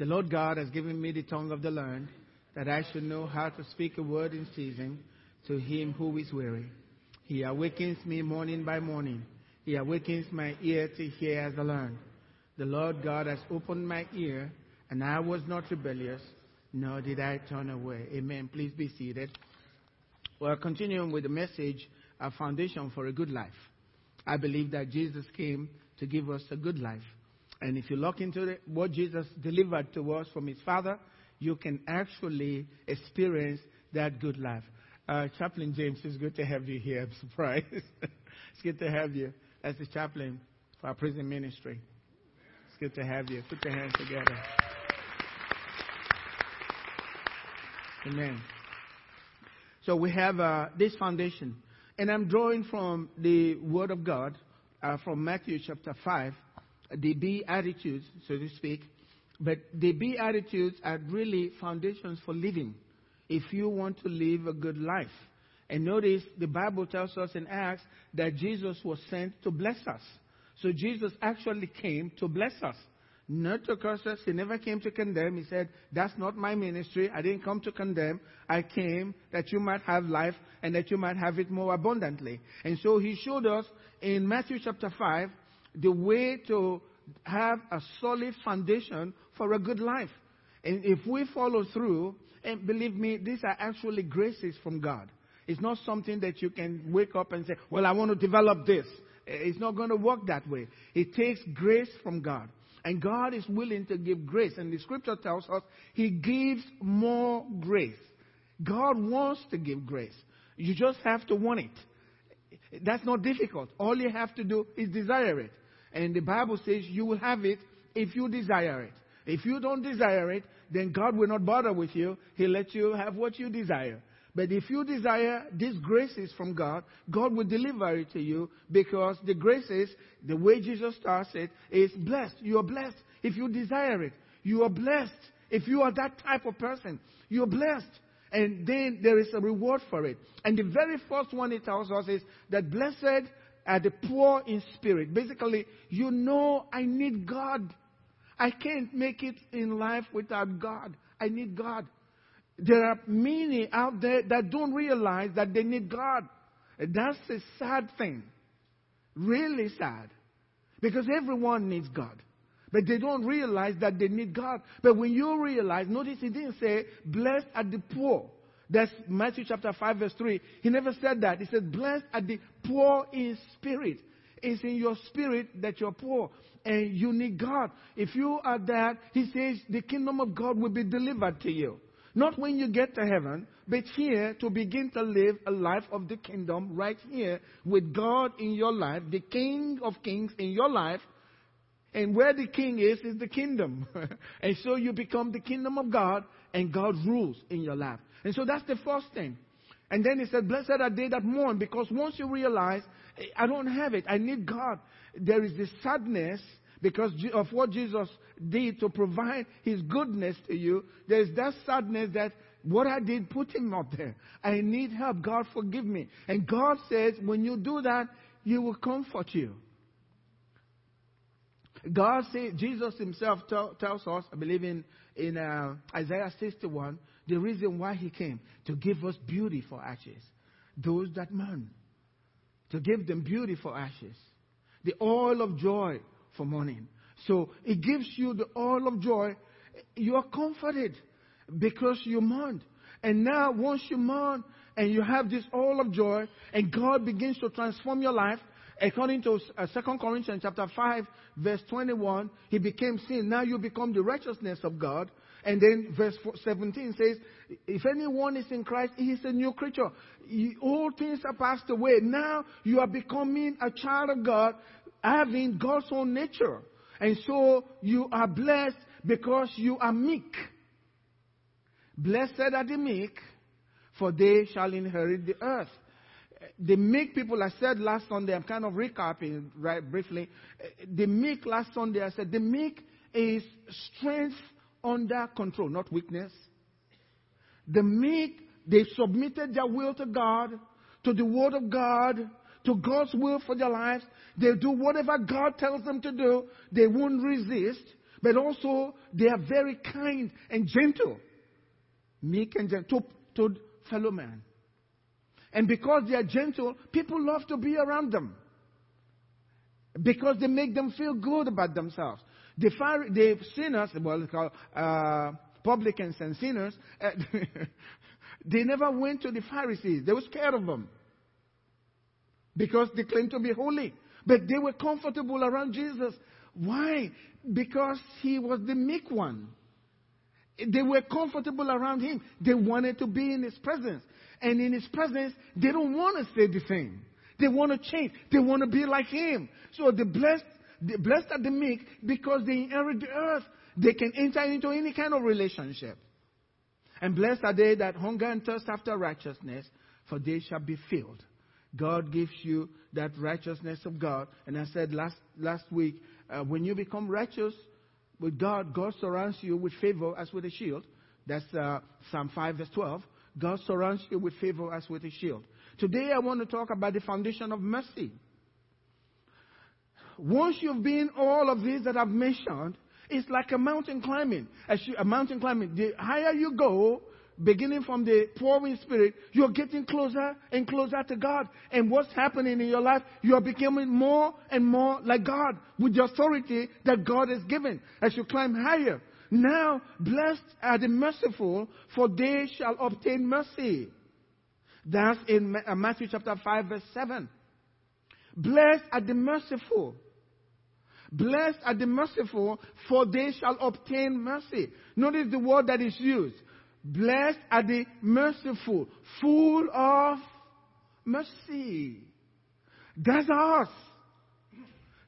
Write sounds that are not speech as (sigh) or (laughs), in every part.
The Lord God has given me the tongue of the learned, that I should know how to speak a word in season to him who is weary. He awakens me morning by morning. He awakens my ear to hear as I learn. The Lord God has opened my ear, and I was not rebellious, nor did I turn away. Amen. Please be seated. Well, continuing with the message, a foundation for a good life. I believe that Jesus came to give us a good life. And if you look into the, what Jesus delivered to us from his Father, you can actually experience that good life. Uh, chaplain James, it's good to have you here. I'm (laughs) surprised. it's good to have you as the chaplain for our prison ministry. It's good to have you. Put your hands together. Amen. So we have uh, this foundation. And I'm drawing from the Word of God uh, from Matthew chapter 5, the Beatitudes, so to speak. But the Beatitudes are really foundations for living if you want to live a good life. And notice the Bible tells us in Acts that Jesus was sent to bless us. So Jesus actually came to bless us not to curse us. He never came to condemn. He said, That's not my ministry. I didn't come to condemn. I came that you might have life and that you might have it more abundantly. And so he showed us in Matthew chapter 5 the way to have a solid foundation for a good life. And if we follow through, and believe me, these are actually graces from God. It's not something that you can wake up and say, Well, I want to develop this. It's not going to work that way. It takes grace from God. And God is willing to give grace. And the scripture tells us He gives more grace. God wants to give grace. You just have to want it. That's not difficult. All you have to do is desire it. And the Bible says you will have it if you desire it. If you don't desire it, then God will not bother with you. He'll let you have what you desire. But if you desire these graces from God, God will deliver it to you because the graces, the way Jesus starts it, is blessed. You are blessed if you desire it. You are blessed if you are that type of person. You are blessed. And then there is a reward for it. And the very first one it tells us is that blessed are the poor in spirit. Basically, you know I need God. I can't make it in life without God. I need God. There are many out there that don't realize that they need God. That's a sad thing. Really sad. Because everyone needs God. But they don't realize that they need God. But when you realize, notice he didn't say, blessed are the poor. That's Matthew chapter 5 verse 3. He never said that. He said, blessed are the poor in spirit. It's in your spirit that you're poor and you need God. If you are that, he says the kingdom of God will be delivered to you. Not when you get to heaven, but here to begin to live a life of the kingdom right here with God in your life, the King of Kings in your life. And where the king is, is the kingdom. (laughs) and so you become the kingdom of God and God rules in your life. And so that's the first thing. And then he said, Blessed are they that mourn, because once you realize, I don't have it, I need God, there is this sadness because of what Jesus did to provide his goodness to you, there's that sadness that what I did put him up there. I need help. God forgive me. And God says, when you do that, He will comfort you. God says, Jesus himself tell, tells us, I believe in, in uh, Isaiah 61, the reason why he came, to give us beauty for ashes. Those that mourn, to give them beauty for ashes. The oil of joy for mourning. So it gives you the oil of joy. You are comforted because you mourned. And now, once you mourn and you have this oil of joy, and God begins to transform your life, according to uh, 2 Corinthians chapter 5, verse 21, he became sin. Now you become the righteousness of God. And then verse 17 says, if anyone is in Christ, he is a new creature. All things are passed away. Now you are becoming a child of God, having God's own nature. And so you are blessed because you are meek. Blessed are the meek, for they shall inherit the earth. The meek people, I said last Sunday, I'm kind of recapping right briefly. The meek last Sunday, I said the meek is strength under control, not weakness. The meek, they submitted their will to God, to the word of God, to God's will for their lives. They do whatever God tells them to do. They won't resist. but also they are very kind and gentle, meek and gentle to, to fellow man. And because they are gentle, people love to be around them. Because they make them feel good about themselves. The, the sinners, well, called, uh, publicans and sinners, uh, (laughs) they never went to the Pharisees. They were scared of them. Because they claimed to be holy. But they were comfortable around Jesus. Why? Because he was the meek one. They were comfortable around him. They wanted to be in his presence. And in his presence, they don't want to stay the same. They want to change. They want to be like him. So the blessed, blessed are the meek because they inherit the earth. They can enter into any kind of relationship. And blessed are they that hunger and thirst after righteousness, for they shall be filled. God gives you that righteousness of God. And I said last, last week, uh, when you become righteous with God, God surrounds you with favor as with a shield. That's uh, Psalm 5, verse 12. God surrounds you with favor as with a shield. Today I want to talk about the foundation of mercy. Once you've been all of these that I've mentioned, it's like a mountain climbing. A mountain climbing, the higher you go, beginning from the pouring spirit, you're getting closer and closer to God. And what's happening in your life, you're becoming more and more like God with the authority that God has given as you climb higher. Now, blessed are the merciful, for they shall obtain mercy. That's in uh, Matthew chapter 5, verse 7. Blessed are the merciful. Blessed are the merciful, for they shall obtain mercy. Notice the word that is used. Blessed are the merciful, full of mercy. That's us.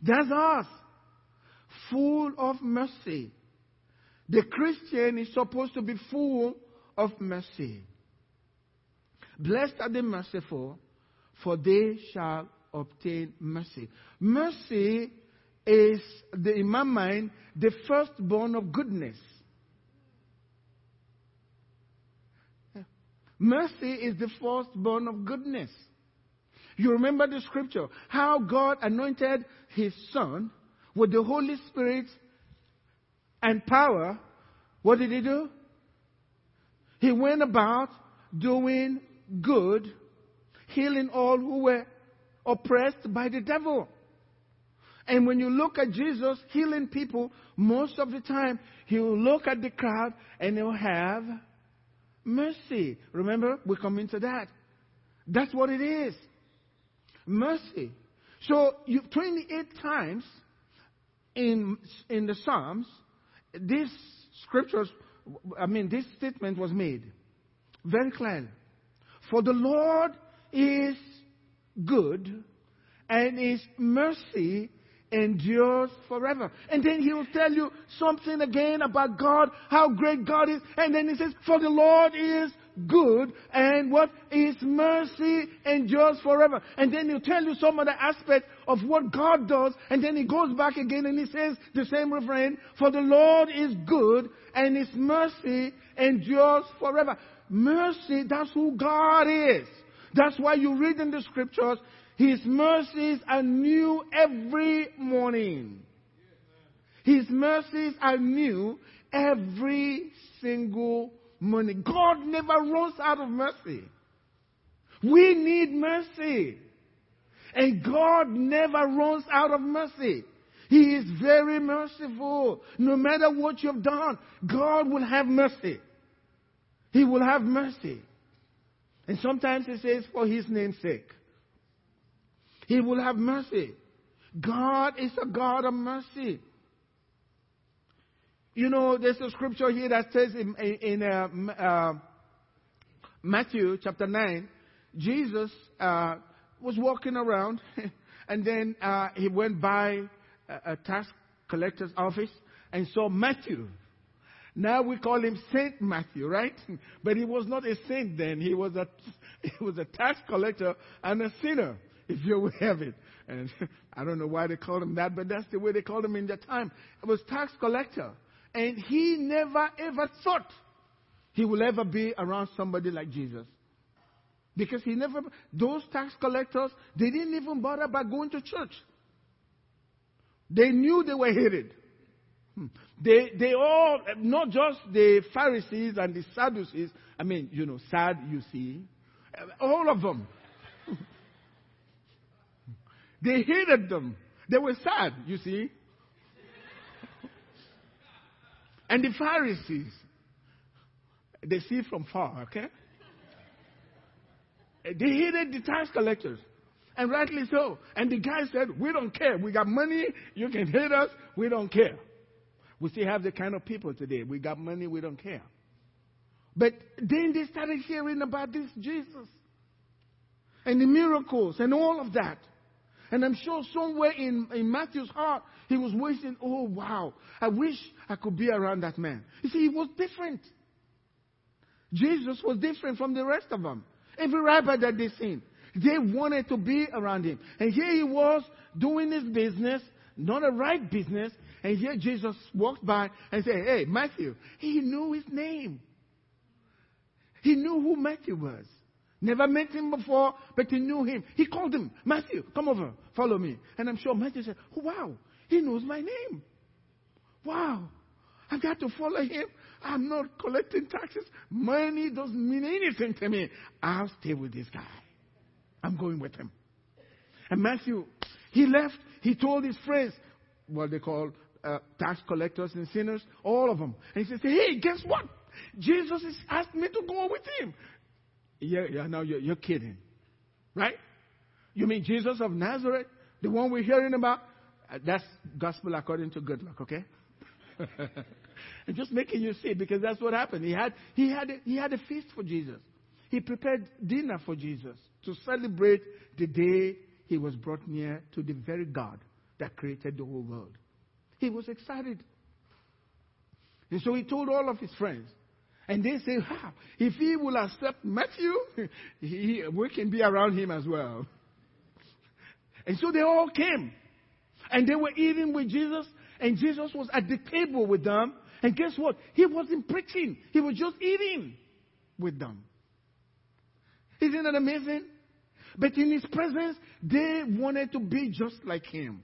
That's us. Full of mercy. The Christian is supposed to be full of mercy. Blessed are the merciful, for they shall obtain mercy. Mercy is, the, in my mind, the firstborn of goodness. Mercy is the firstborn of goodness. You remember the scripture, how God anointed his son with the Holy Spirit and power. What did he do? He went about doing good, healing all who were oppressed by the devil. And when you look at Jesus healing people, most of the time, he will look at the crowd and he'll have Mercy. Remember, we come into that. That's what it is. Mercy. So, you, 28 times in, in the Psalms, this scriptures, I mean, this statement was made very clearly. For the Lord is good, and his mercy endures forever. And then he will tell you something again about God, how great God is. And then he says, for the Lord is good and what his mercy endures forever. And then he'll tell you some other aspect of what God does. And then he goes back again and he says the same refrain, for the Lord is good and his mercy endures forever. Mercy, that's who God is. That's why you read in the scriptures, his mercies are new every morning. His mercies are new every single morning. God never runs out of mercy. We need mercy. And God never runs out of mercy. He is very merciful. No matter what you've done, God will have mercy. He will have mercy. And sometimes He says, for His name's sake. He will have mercy. God is a God of mercy. You know, there's a scripture here that says in, in uh, uh, Matthew chapter 9, Jesus uh, was walking around (laughs) and then uh, he went by a, a tax collector's office and saw Matthew. Now we call him Saint Matthew, right? (laughs) But he was not a saint then. He was a, (laughs) he was a tax collector and a sinner if you will (laughs) have it. And (laughs) I don't know why they called him that, but that's the way they called him in that time. It was tax collector. And he never ever thought he will ever be around somebody like Jesus. Because he never, those tax collectors, they didn't even bother about going to church. They knew they were headed. Hmm. They, they all, not just the Pharisees and the Sadducees, I mean, you know, sad, you see, all of them. They hated them. They were sad, you see. and the Pharisees, they see from far, okay? They hated the tax collectors. And rightly so. And the guy said, We don't care. We got money. You can hate us. We don't care. We still have the kind of people today. We got money. We don't care. But then they started hearing about this Jesus and the miracles and all of that. And I'm sure somewhere in, in Matthew's heart, he was wishing, oh, wow, I wish I could be around that man. You see, he was different. Jesus was different from the rest of them. Every rabbi that they seen, they wanted to be around him. And here he was doing his business, not a right business. And here Jesus walked by and said, Hey, Matthew. He knew his name. He knew who Matthew was. Never met him before, but he knew him. He called him, Matthew, come over, follow me. And I'm sure Matthew said, oh, Wow, he knows my name. Wow, I've got to follow him. I'm not collecting taxes. Money doesn't mean anything to me. I'll stay with this guy. I'm going with him. And Matthew, he left. He told his friends, what they call uh, tax collectors and sinners, all of them. And he says, Hey, guess what? Jesus has asked me to go with him. Yeah, yeah, no, you're, you're kidding. Right? You mean Jesus of Nazareth? The one we're hearing about? Uh, that's gospel according to Goodluck, okay? (laughs) and just making you see because that's what happened. He had, he, had a, he had a feast for Jesus. He prepared dinner for Jesus to celebrate the day he was brought near to the very God that created the whole world. He was excited. And so he told all of his friends. And they say, ah, if he will accept Matthew, (laughs) he, we can be around him as well. And so they all came. And they were eating with Jesus. And Jesus was at the table with them. And guess what? He wasn't preaching. He was just eating with them. Isn't that amazing? But in his presence, they wanted to be just like him.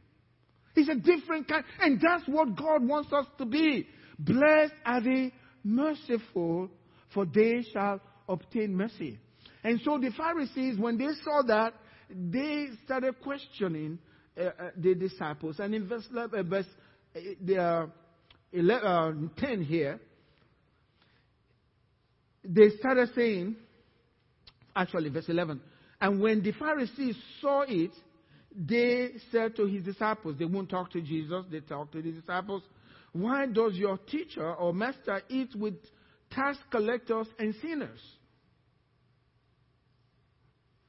He's a different kind. And that's what God wants us to be. Blessed are the merciful, for they shall obtain mercy. And so the Pharisees, when they saw that, they started questioning uh, uh, the disciples. And in verse, uh, verse uh, 11, uh, 10 here, they started saying, actually, verse 11, and when the Pharisees saw it, they said to his disciples, they won't talk to Jesus, they talk to the disciples, why does your teacher or master eat with tax collectors and sinners?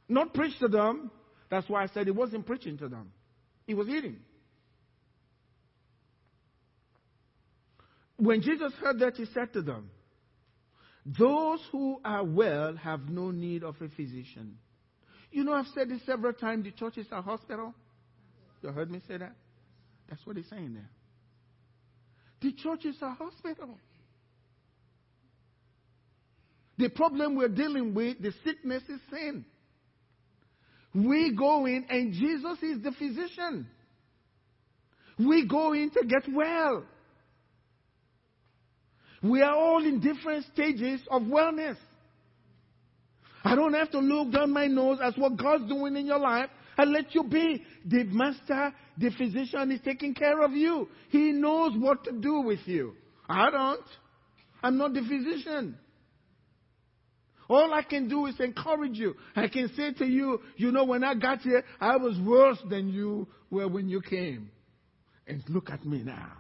Not preach to them. That's why I said he wasn't preaching to them. He was eating. When Jesus heard that, he said to them, Those who are well have no need of a physician. You know, I've said this several times the church is a hospital. You heard me say that? That's what he's saying there. The church is a hospital. The problem we're dealing with, the sickness is sin. We go in and Jesus is the physician. We go in to get well. We are all in different stages of wellness. I don't have to look down my nose at what God's doing in your life and let you be. The master, the physician is taking care of you. He knows what to do with you. I don't. I'm not the physician. All I can do is encourage you. I can say to you, you know, when I got here, I was worse than you were when you came. And look at me now.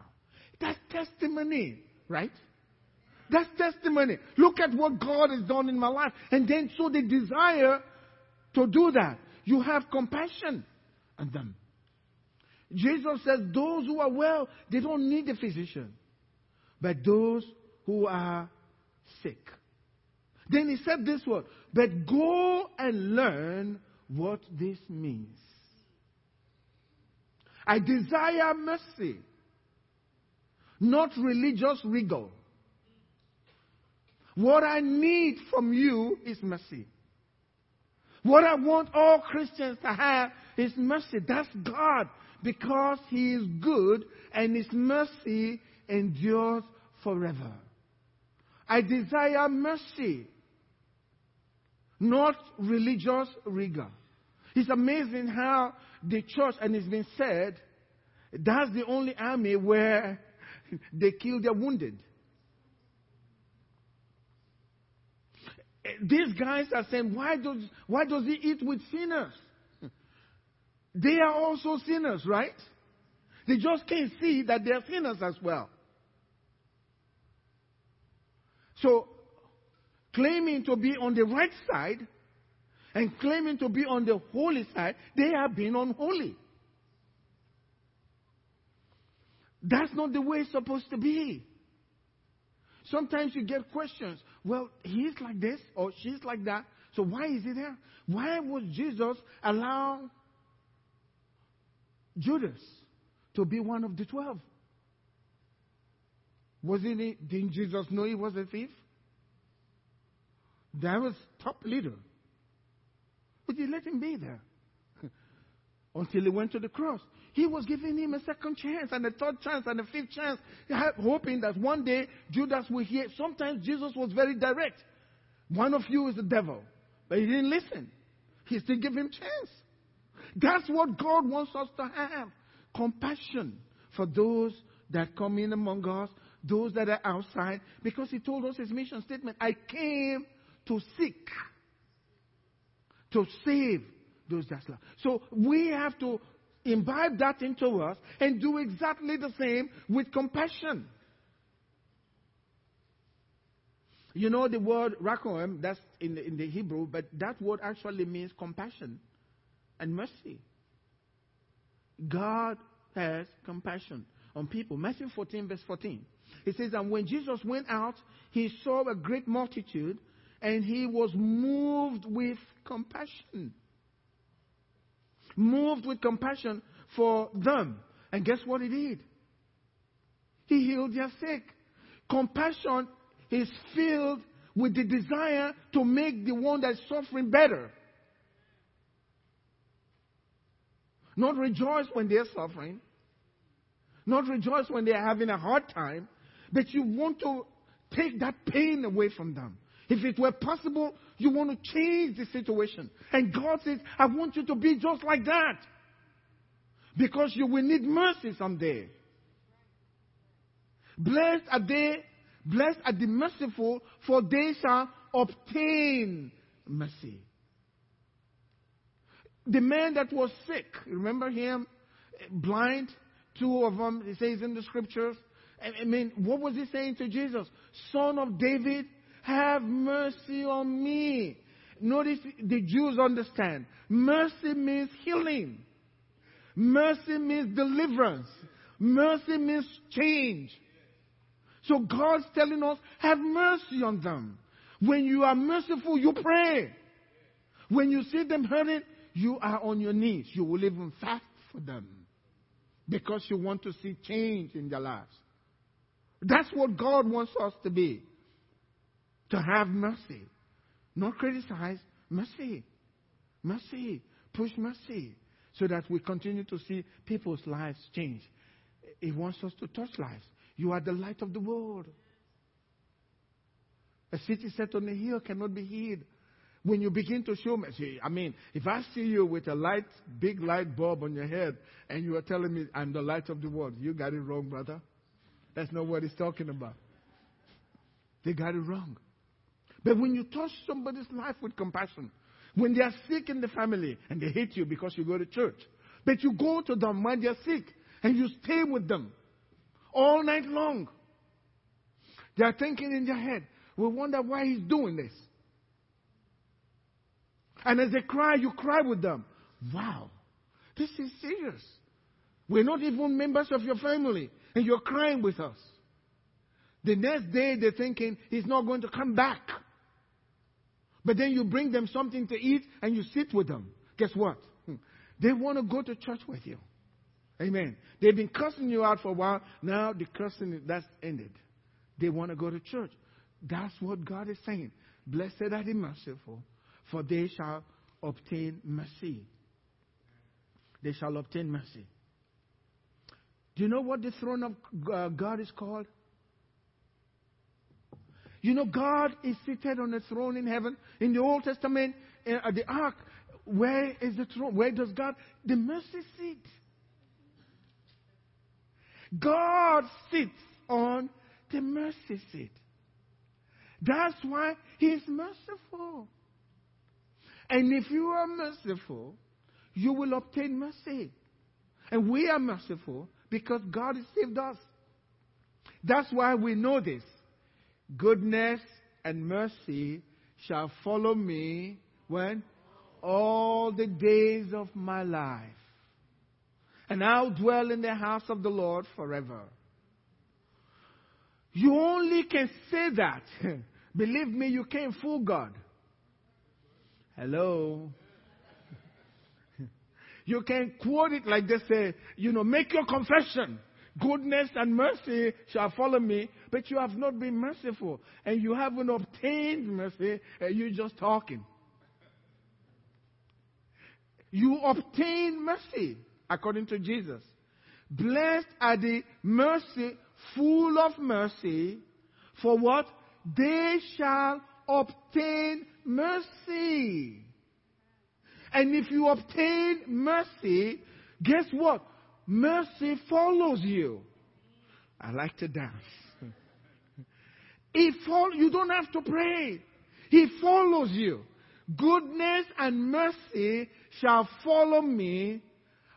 That's testimony, right? That's testimony. Look at what God has done in my life. And then so the desire to do that. You have compassion on them. Jesus says those who are well, they don't need a physician. But those who are sick. Then he said this word, but go and learn what this means. I desire mercy, not religious rigor. What I need from you is mercy. What I want all Christians to have is mercy. That's God because He is good and His mercy endures forever. I desire mercy, not religious rigor. It's amazing how the church, and it's been said, that's the only army where (laughs) they kill their wounded. These guys are saying, why does, why does he eat with sinners? (laughs) They are also sinners, right? They just can't see that they're sinners as well. So, claiming to be on the right side and claiming to be on the holy side, they are being unholy. That's not the way it's supposed to be. Sometimes you get questions. Well, he's like this or she's like that. So why is he there? Why would Jesus allow Judas to be one of the twelve? Wasn't he? Didn't Jesus know he was a thief? That was top leader. But he let him be there until he went to the cross. He was giving him a second chance and a third chance and a fifth chance, hoping that one day Judas will hear. Sometimes Jesus was very direct. One of you is the devil. But he didn't listen. He still gave him chance. That's what God wants us to have. Compassion for those that come in among us, those that are outside, because he told us his mission statement I came to seek, to save those that lost. So we have to imbibe that into us and do exactly the same with compassion. You know the word rakoem, that's in the, in the Hebrew, but that word actually means compassion and mercy. God has compassion on people. Matthew 14, verse 14. It says, And when Jesus went out, he saw a great multitude, and he was moved with compassion moved with compassion for them. And guess what he did? He healed their sick. Compassion is filled with the desire to make the one that's suffering better. Not rejoice when they're suffering. Not rejoice when they're having a hard time. But you want to take that pain away from them. If it were possible, you want to change the situation. And God says, I want you to be just like that. Because you will need mercy someday. Blessed are they, blessed are the merciful, for they shall obtain mercy. The man that was sick, remember him? Blind, two of them, he says in the scriptures. I mean, what was he saying to Jesus? Son of David, have mercy on me. Notice the Jews understand. Mercy means healing. Mercy means deliverance. Mercy means change. So God's telling us, have mercy on them. When you are merciful, you pray. When you see them hurting, you are on your knees. You will even fast for them because you want to see change in their lives. That's what God wants us to be to have mercy. Not criticize, mercy. Mercy. Push mercy. So that we continue to see people's lives change. He wants us to touch lives. You are the light of the world. A city set on a hill cannot be hid. When you begin to show mercy, I mean, if I see you with a light, big light bulb on your head, and you are telling me I'm the light of the world, you got it wrong, brother. That's not what he's talking about. They got it wrong. But when you touch somebody's life with compassion, when they are sick in the family and they hate you because you go to church, but you go to them when they're sick and you stay with them all night long, they are thinking in their head, we wonder why he's doing this. And as they cry, you cry with them. Wow, this is serious. We're not even members of your family, and you're crying with us. The next day, they're thinking he's not going to come back. But then you bring them something to eat and you sit with them. Guess what? Hmm. They want to go to church with you. Amen. They've been cursing you out for a while. Now the cursing that's ended. They want to go to church. That's what God is saying. Blessed are the merciful, for they shall obtain mercy. They shall obtain mercy. Do you know what the throne of uh, God is called? You know, God is seated on a throne in heaven. In the Old Testament, eh, at the ark, where is the throne? Where does God? The mercy seat. God sits on the mercy seat. That's why He is merciful. And if you are merciful, you will obtain mercy. And we are merciful because God has saved us. That's why we know this. Goodness and mercy shall follow me when? All the days of my life. And I'll dwell in the house of the Lord forever. You only can say that. (laughs) Believe me, you can't fool God. Hello. (laughs) You can quote it like they say, you know, make your confession. Goodness and mercy shall follow me, but you have not been merciful. And you haven't obtained mercy, and you're just talking. You obtain mercy, according to Jesus. Blessed are the mercy, full of mercy, for what? They shall obtain mercy. And if you obtain mercy, guess what? Mercy follows you. I like to dance. He follow, you don't have to pray. He follows you. Goodness and mercy shall follow me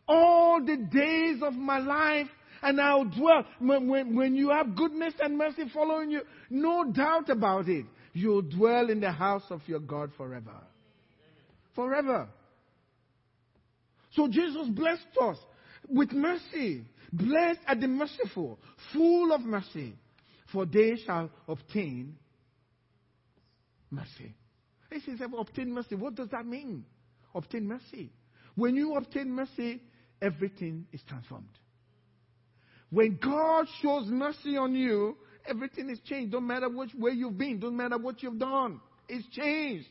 all the days of my life, and I'll dwell. When, when, when you have goodness and mercy following you, no doubt about it, you'll dwell in the house of your God forever. Forever. So Jesus blessed us with mercy. Blessed are the merciful, full of mercy, for they shall obtain mercy. He says, obtain mercy. What does that mean? Obtain mercy. When you obtain mercy, everything is transformed. When God shows mercy on you, everything is changed. Don't matter which way you've been, don't matter what you've done. It's changed.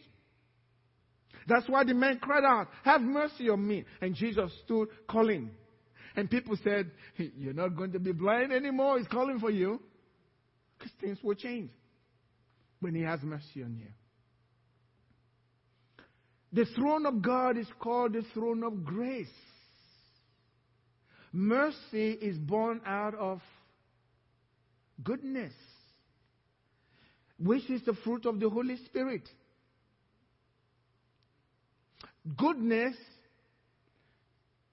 That's why the man cried out, Have mercy on me. And Jesus stood calling. And people said, You're not going to be blind anymore. He's calling for you. Things will change when He has mercy on you. The throne of God is called the throne of grace. Mercy is born out of goodness, which is the fruit of the Holy Spirit. Goodness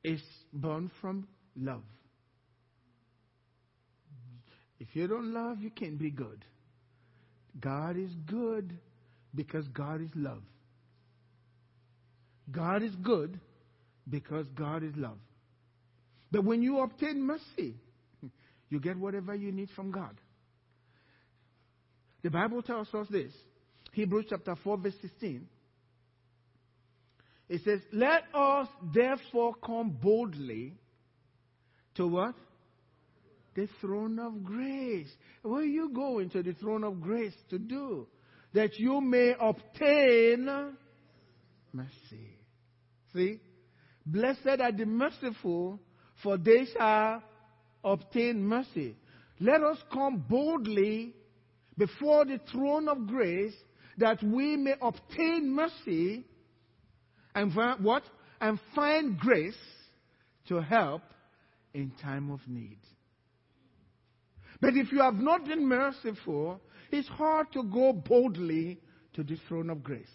is born from love. If you don't love, you can't be good. God is good because God is love. God is good because God is love. But when you obtain mercy, (laughs) you get whatever you need from God. The Bible tells us this Hebrews chapter 4, verse 16. It says, Let us therefore come boldly to what? The throne of grace. Where you going to the throne of grace to do? That you may obtain mercy. See? Blessed are the merciful, for they shall obtain mercy. Let us come boldly before the throne of grace that we may obtain mercy and what? And find grace to help in time of need. But if you have not been merciful, it's hard to go boldly to the throne of grace.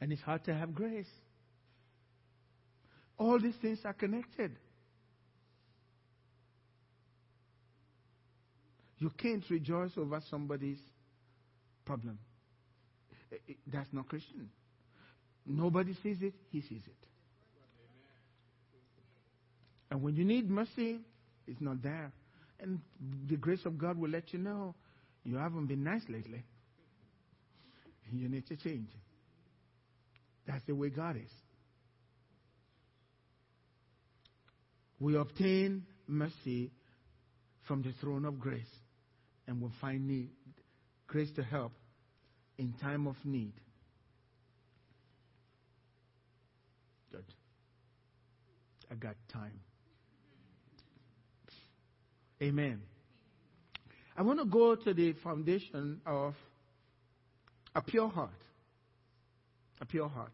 And it's hard to have grace. All these things are connected. You can't rejoice over somebody's problem. Eh, eh, that's not Christian. Nobody sees it, He sees it. And when you need mercy, it's not there. And the grace of God will let you know you haven't been nice lately. You need to change. That's the way God is. We obtain mercy from the throne of grace and we find need, grace to help in time of need. Good. I got time. Amen. I want to go to the foundation of a pure heart. A pure heart.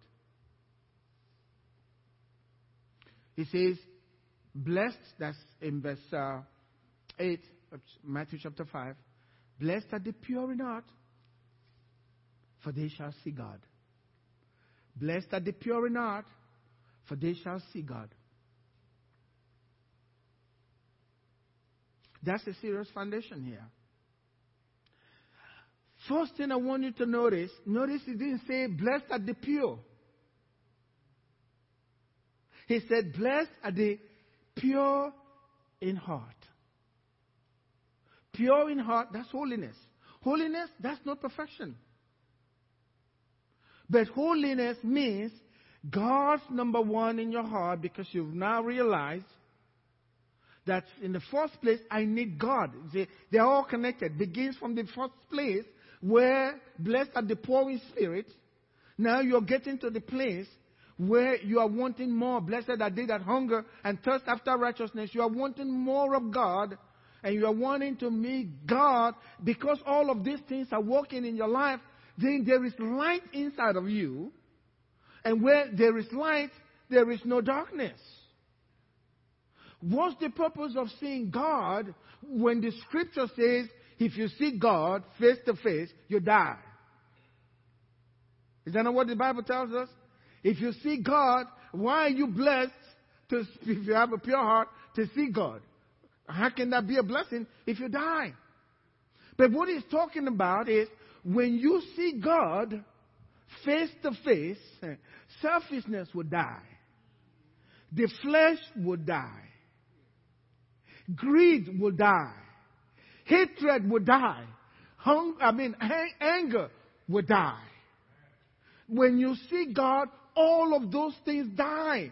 He says, Blessed, that's in verse uh, 8 of Matthew chapter 5. Blessed are the pure in heart, for they shall see God. Blessed are the pure in heart, for they shall see God. That's a serious foundation here. First thing I want you to notice, notice he didn't say, blessed are the pure. He said, blessed are the pure in heart. Pure in heart, that's holiness. Holiness, that's not perfection. But holiness means God's number one in your heart because you've now realized that in the first place, I need God. They're all connected. Begins from the first place where blessed are the poor in spirit. Now you're getting to the place where you are wanting more. Blessed are they that hunger and thirst after righteousness. You are wanting more of God and you are wanting to meet God because all of these things are working in your life. Then there is light inside of you. And where there is light, there is no darkness. What's the purpose of seeing God when the scripture says, if you see God face to face, you die? Is that not what the Bible tells us? If you see God, why are you blessed to, (laughs) if you have a pure heart, to see God? How can that be a blessing if you die? But what he's talking about is when you see God face to face, eh, selfishness will die. The flesh will die. Greed will die. Hatred will die. Hung, I mean, anger will die. When you see God, all of those things die.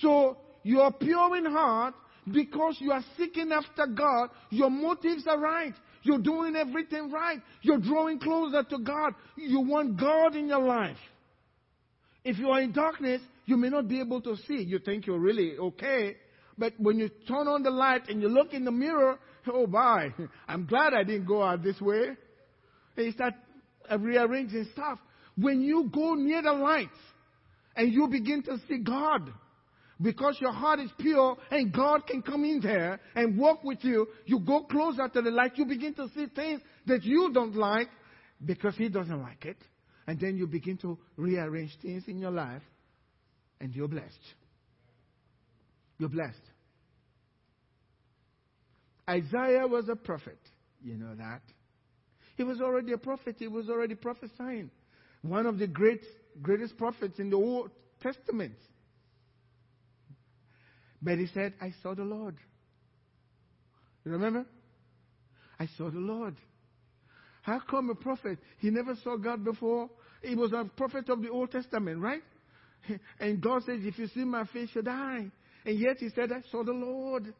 So you are pure in heart because you are seeking after God. Your motives are right. You're doing everything right. You're drawing closer to God. You want God in your life. If you are in darkness, you may not be able to see. You think you're really okay. But when you turn on the light and you look in the mirror, oh my, (laughs) I'm glad I didn't go out this way. And you start rearranging stuff. When you go near the light and you begin to see God, because your heart is pure and God can come in there and walk with you, you go closer to the light, you begin to see things that you don't like because He doesn't like it. And then you begin to rearrange things in your life and you're blessed. You're blessed. Isaiah was a prophet. You know that. He was already a prophet. He was already prophesying. One of the great, greatest prophets in the Old Testament. But he said, I saw the Lord. You remember? I saw the Lord. How come a prophet? He never saw God before. He was a prophet of the Old Testament, right? (laughs) And God says, If you see my face, you die. And yet he said, I saw the Lord.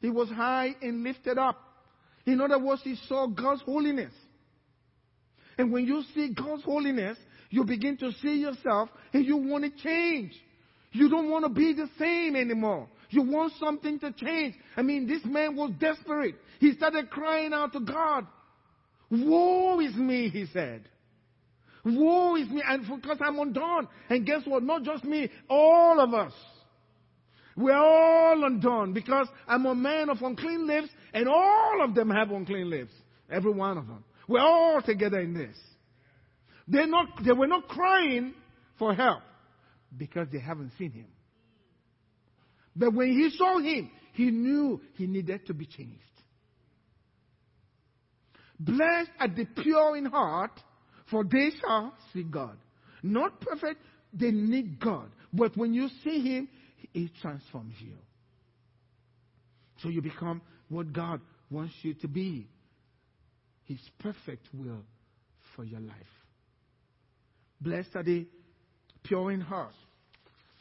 He was high and lifted up. In other words, he saw God's holiness. And when you see God's holiness, you begin to see yourself and you want to change. You don't want to be the same anymore. You want something to change. I mean, this man was desperate. He started crying out to God. Woe is me, he said. Woe is me, and because I'm undone. And guess what? Not just me, all of us. We're all undone because I'm a man of unclean lips, and all of them have unclean lips. Every one of them. We're all together in this. They're not, they were not crying for help because they haven't seen him. But when he saw him, he knew he needed to be changed. Blessed are the pure in heart, for they shall see God. Not perfect, they need God. But when you see him, it transforms you. So you become what God wants you to be His perfect will for your life. Blessed are the pure in heart,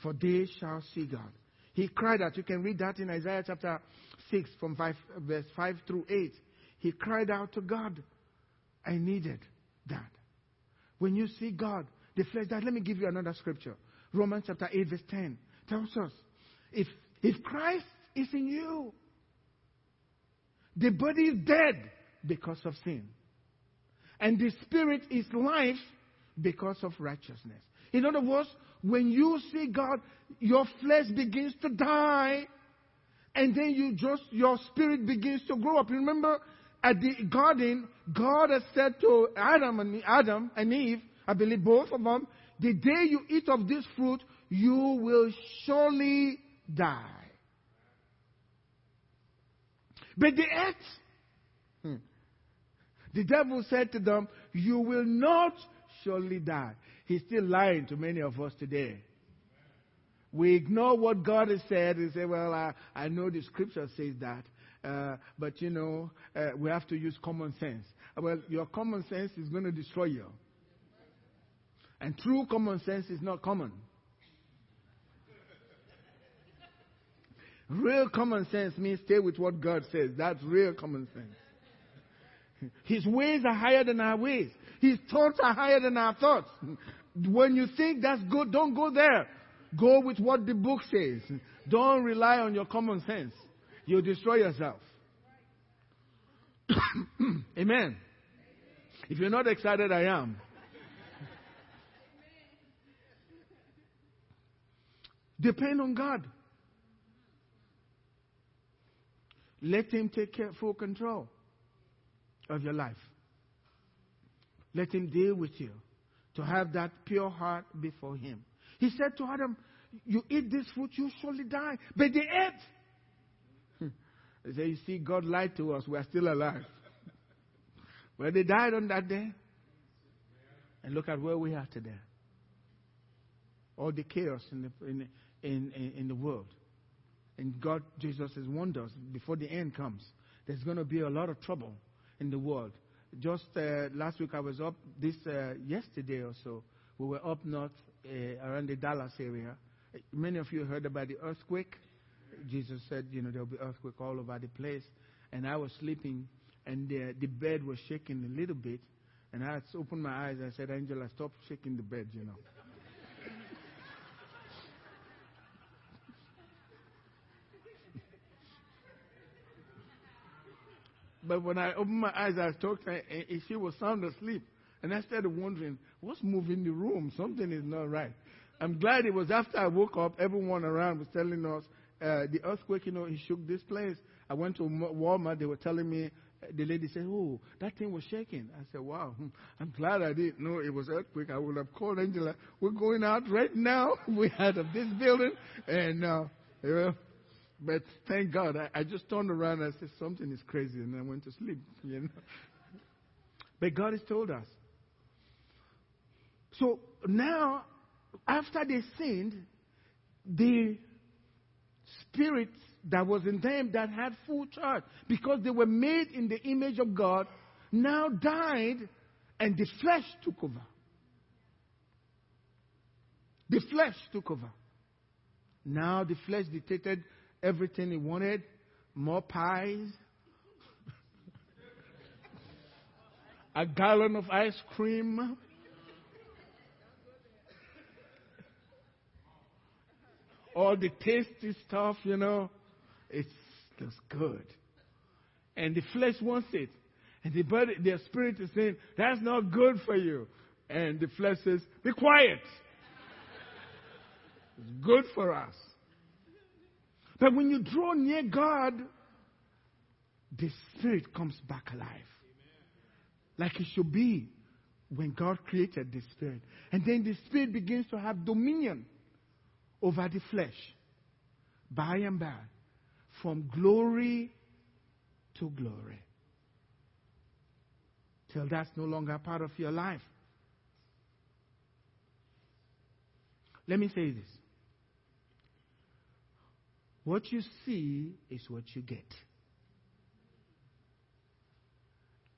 for they shall see God. He cried out. You can read that in Isaiah chapter 6 from 5, verse 5 through 8. He cried out to God. I needed that. When you see God, the flesh died. Let me give you another scripture. Romans chapter 8, verse 10 tells us if, if Christ is in you, The body is dead because of sin. And the spirit is life because of righteousness. In other words, when you see God, your flesh begins to die, and then you just, your spirit begins to grow up. Remember, at the garden, God has said to Adam and Adam and Eve, I believe both of them, the day you eat of this fruit, you will surely die. But the earth, hmm, the devil said to them, You will not surely die. He's still lying to many of us today. We ignore what God has said and say, Well, I, I know the scripture says that. Uh, but you know, uh, we have to use common sense. Well, your common sense is going to destroy you. And true common sense is not common. Real common sense means stay with what God says. That's real common sense. His ways are higher than our ways. His thoughts are higher than our thoughts. When you think that's good, don't go there. Go with what the book says. Don't rely on your common sense. You'll destroy yourself. (coughs) Amen. If you're not excited, I am. Depend on God. Let Him take care, full control of your life. Let Him deal with you to have that pure heart before Him. He said to Adam, You eat this fruit, you surely die. But they ate. Hmm. They say, You see, God lied to us. We are still alive. (laughs) Well, they died on that day. And look at where we are today. All the chaos in the, in, in, in the world. And God, Jesus has warned us before the end comes, there's going to be a lot of trouble in the world. Just uh, last week, I was up this uh, yesterday or so. We were up north uh, around the Dallas area. Many of you heard about the earthquake. Jesus said, you know, there'll be earthquake all over the place. And I was sleeping, and the, the bed was shaking a little bit. And I opened my eyes. I said, Angela, stop shaking the bed, you know. But when I opened my eyes, I talked her, and she was sound asleep. And I started wondering, what's moving the room? Something is not right. I'm glad it was after I woke up, everyone around was telling us uh, the earthquake, you know, it shook this place. I went to Walmart, they were telling me, uh, the lady said, Oh, that thing was shaking. I said, Wow, hmm, I'm glad I didn't know it was earthquake. I would have called Angela. We're going out right now. (laughs) We're out of this building. And, uh, but thank God, I, I just turned around and I said, something is crazy, and I went to sleep, (laughs) you know. But God has told us. So now, after they sinned, the spirit that was in them that had full charge, because they were made in the image of God, now died, and the flesh took over. The flesh took over. Now the flesh dictated everything he wanted more pies, a gallon of ice cream. All the tasty stuff, you know, it's just good. And the flesh wants it. And the body, their spirit is saying, that's not good for you. And the flesh says, be quiet. It's good for us. But when you draw near God, the Spirit comes back alive. Like it should be when God created the Spirit. And then the Spirit begins to have dominion over the flesh by and by, from glory to glory. Till that's no longer part of your life. Let me say this what you see is what you get.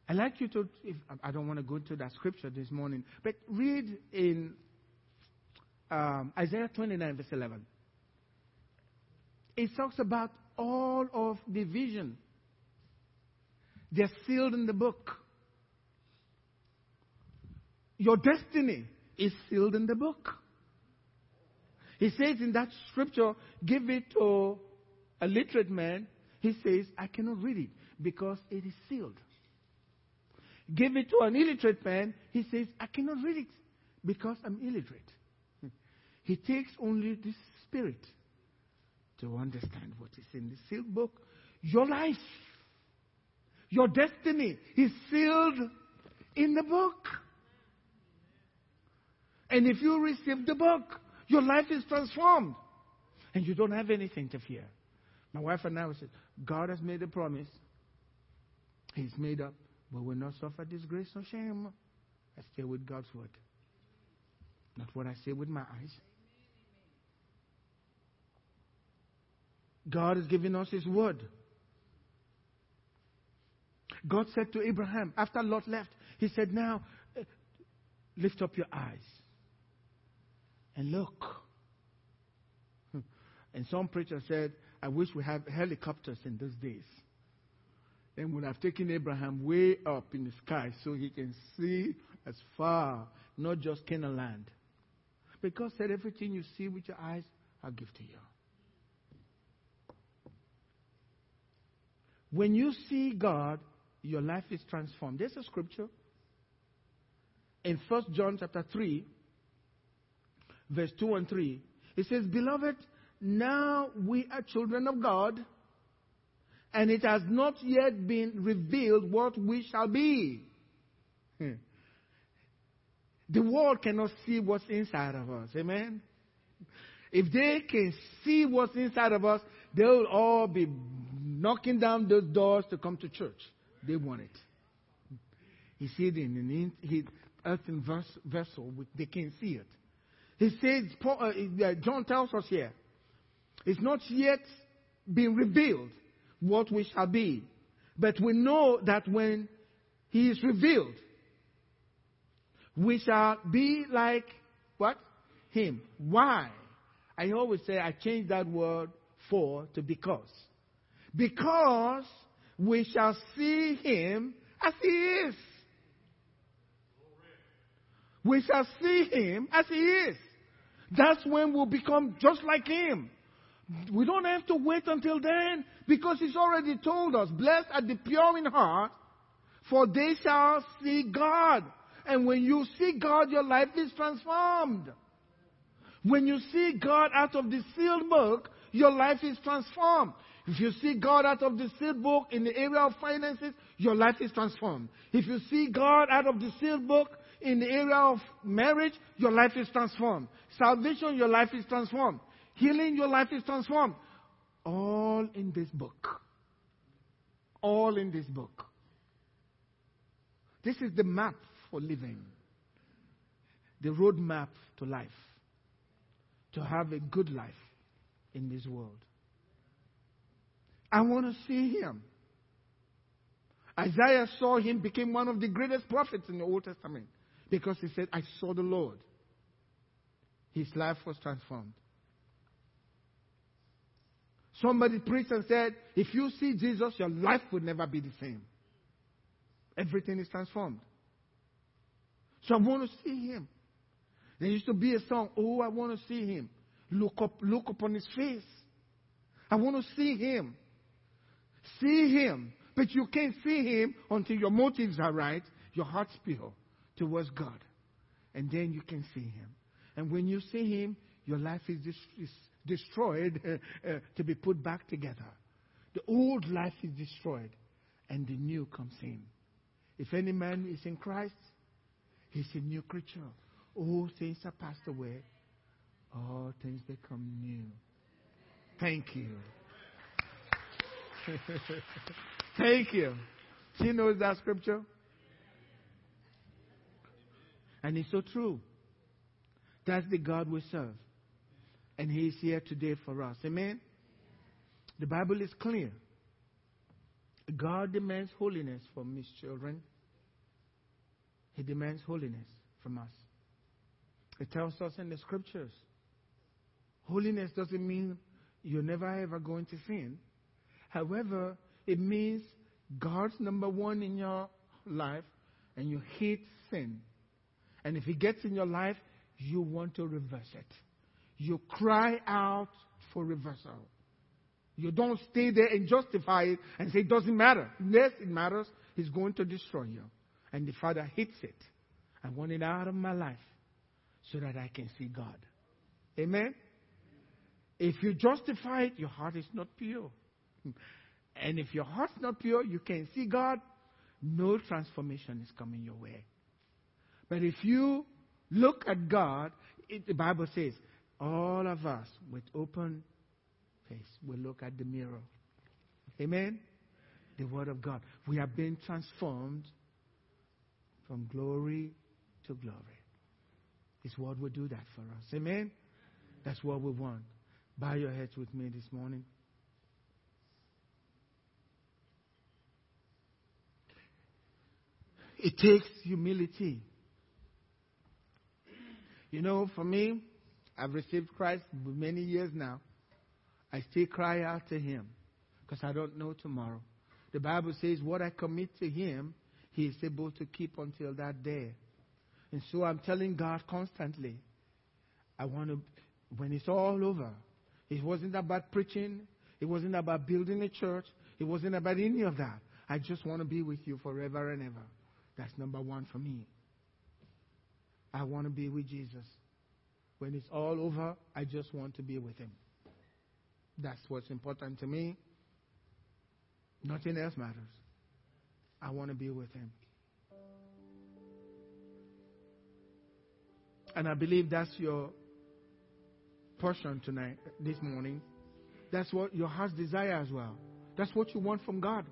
I'd like you to, if, I don't want to go to that scripture this morning, but read in um, Isaiah 29, verse 11. It talks about all of the vision. They're sealed in the book. Your destiny is sealed in the book. He says in that scripture, give it to a literate man, He says, I cannot read it because it is sealed. Give it to an illiterate man. He says, I cannot read it because I'm illiterate. (laughs) He takes only the spirit to understand what is in the sealed book. Your life, your destiny is sealed in the book. And if you receive the book, your life is transformed. And you don't have anything to fear. My wife and I said, God has made a promise. He's made up. But We will not suffer disgrace or shame. I stay with God's word. Not what I say with my eyes. God has given us His word. God said to Abraham, after Lot left, He said, Now uh, lift up your eyes and look. (laughs) And some preacher said, I wish we had helicopters in those days. Then we would have taken Abraham way up in the sky so he can see as far, not just Canaan land. But God said, Everything you see with your eyes, I'll give to you. When you see God, your life is transformed. There's a scripture in 1 John chapter 3, verse 2 and 3. It says, Beloved, now we are children of God, and it has not yet been revealed what we shall be. Hmm. The world cannot see what's inside of us. Amen? If they can see what's inside of us, they'll all be knocking down those doors to come to church. They want it. He's hidden in an earthen vessel, they can't see it. He says, Paul, uh, John tells us here, it's not yet been revealed what we shall be. But we know that when he is revealed, we shall be like what? Him. Why? I always say I change that word for to because. Because we shall see him as he is. We shall see him as he is. That's when we'll become just like him. We don't have to wait until then because he's already told us, blessed are the pure in heart, for they shall see God. And when you see God, your life is transformed. When you see God out of the sealed book, your life is transformed. If you see God out of the sealed book in the area of finances, your life is transformed. If you see God out of the sealed book in the area of marriage, your life is transformed. Salvation, your life is transformed. Healing, your life is transformed. All in this book. All in this book. This is the map for living, the roadmap to life, to have a good life in this world. I want to see him. Isaiah saw him, became one of the greatest prophets in the Old Testament because he said, I saw the Lord. His life was transformed. Somebody preached and said, if you see Jesus, your life will never be the same. Everything is transformed. So I want to see him. There used to be a song, Oh, I want to see him. Look up, look upon his face. I want to see him. See him. But you can't see him until your motives are right, your heart's pure towards God. And then you can see him. And when you see him, your life is, is destroyed uh, (laughs) uh, to be put back together. The old life is destroyed, and the new comes in. If any man is in Christ, he's a new creature. All things are passed away, all things become new. Thank you. (laughs) Thank you. She knows that scripture. And it's so true. That's the God we serve. And He is here today for us. Amen? The Bible is clear. God demands holiness from His children. He demands holiness from us. It tells us in the scriptures. Holiness doesn't mean you're never ever going to sin. However, it means God's number one in your life and you hate sin. And if He gets in your life, you want to reverse it you cry out for reversal. You don't stay there and justify it and say it doesn't matter. Yes, it matters. He's going to destroy you. And the Father hates it. I want it out of my life so that I can see God. Amen? If you justify it, your heart is not pure. And if your heart's not pure, you can't see God, no transformation is coming your way. But if you look at God, it, the Bible says, all of us with open face will look at the mirror. Amen? The Word of God. We have been transformed from glory to glory. His Word will do that for us. Amen? That's what we want. Bow your heads with me this morning. It takes humility. You know, for me, I've received Christ many years now. I still cry out to Him because I don't know tomorrow. The Bible says, What I commit to Him, He is able to keep until that day. And so I'm telling God constantly, I want to, when it's all over, it wasn't about preaching, it wasn't about building a church, it wasn't about any of that. I just want to be with you forever and ever. That's number one for me. I want to be with Jesus. When it's all over, I just want to be with Him. That's what's important to me. Nothing else matters. I want to be with Him. And I believe that's your portion tonight, this morning. That's what your heart's desire as well. That's what you want from God.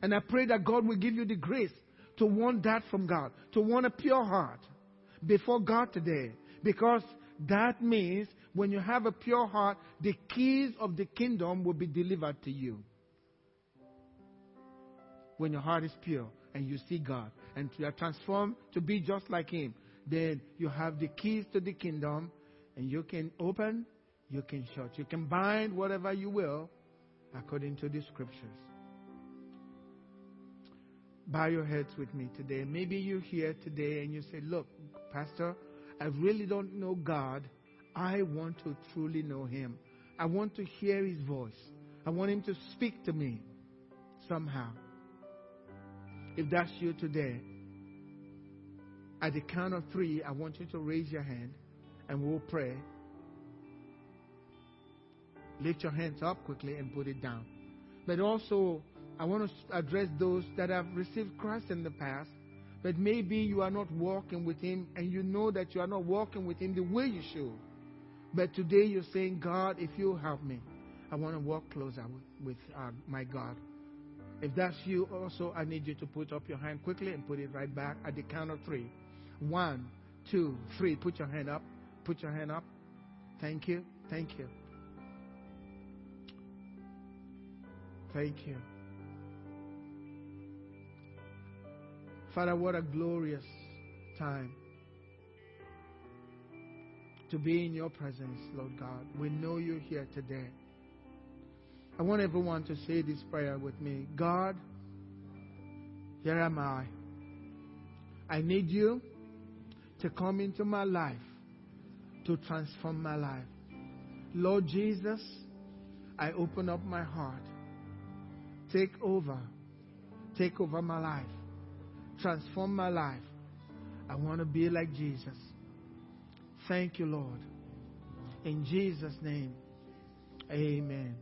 And I pray that God will give you the grace to want that from God, to want a pure heart before God today. Because that means when you have a pure heart, the keys of the kingdom will be delivered to you. When your heart is pure and you see God and you are transformed to be just like Him, then you have the keys to the kingdom and you can open, you can shut. You can bind whatever you will according to the scriptures. Bow your heads with me today. Maybe you're here today and you say, Look, Pastor, I really don't know God. I want to truly know Him. I want to hear His voice. I want Him to speak to me somehow. If that's you today, at the count of three, I want you to raise your hand and we'll pray. Lift your hands up quickly and put it down. But also, I want to address those that have received Christ in the past, but maybe you are not walking with Him and you know that you are not walking with Him the way you should. But today you're saying, God, if you help me, I want to walk closer with, uh, my God. If that's you also, I need you to put up your hand quickly and put it right back at the count of three. One, two, three. Put your hand up. Put your hand up. Thank you. Thank you. Thank you. Father, what a glorious time to be in your presence, Lord God. We know you're here today. I want everyone to say this prayer with me God, here am I. I need you to come into my life to transform my life. Lord Jesus, I open up my heart. Take over. Take over my life transform my life. I want to be like Jesus. Thank you, Lord. In Jesus' name, amen.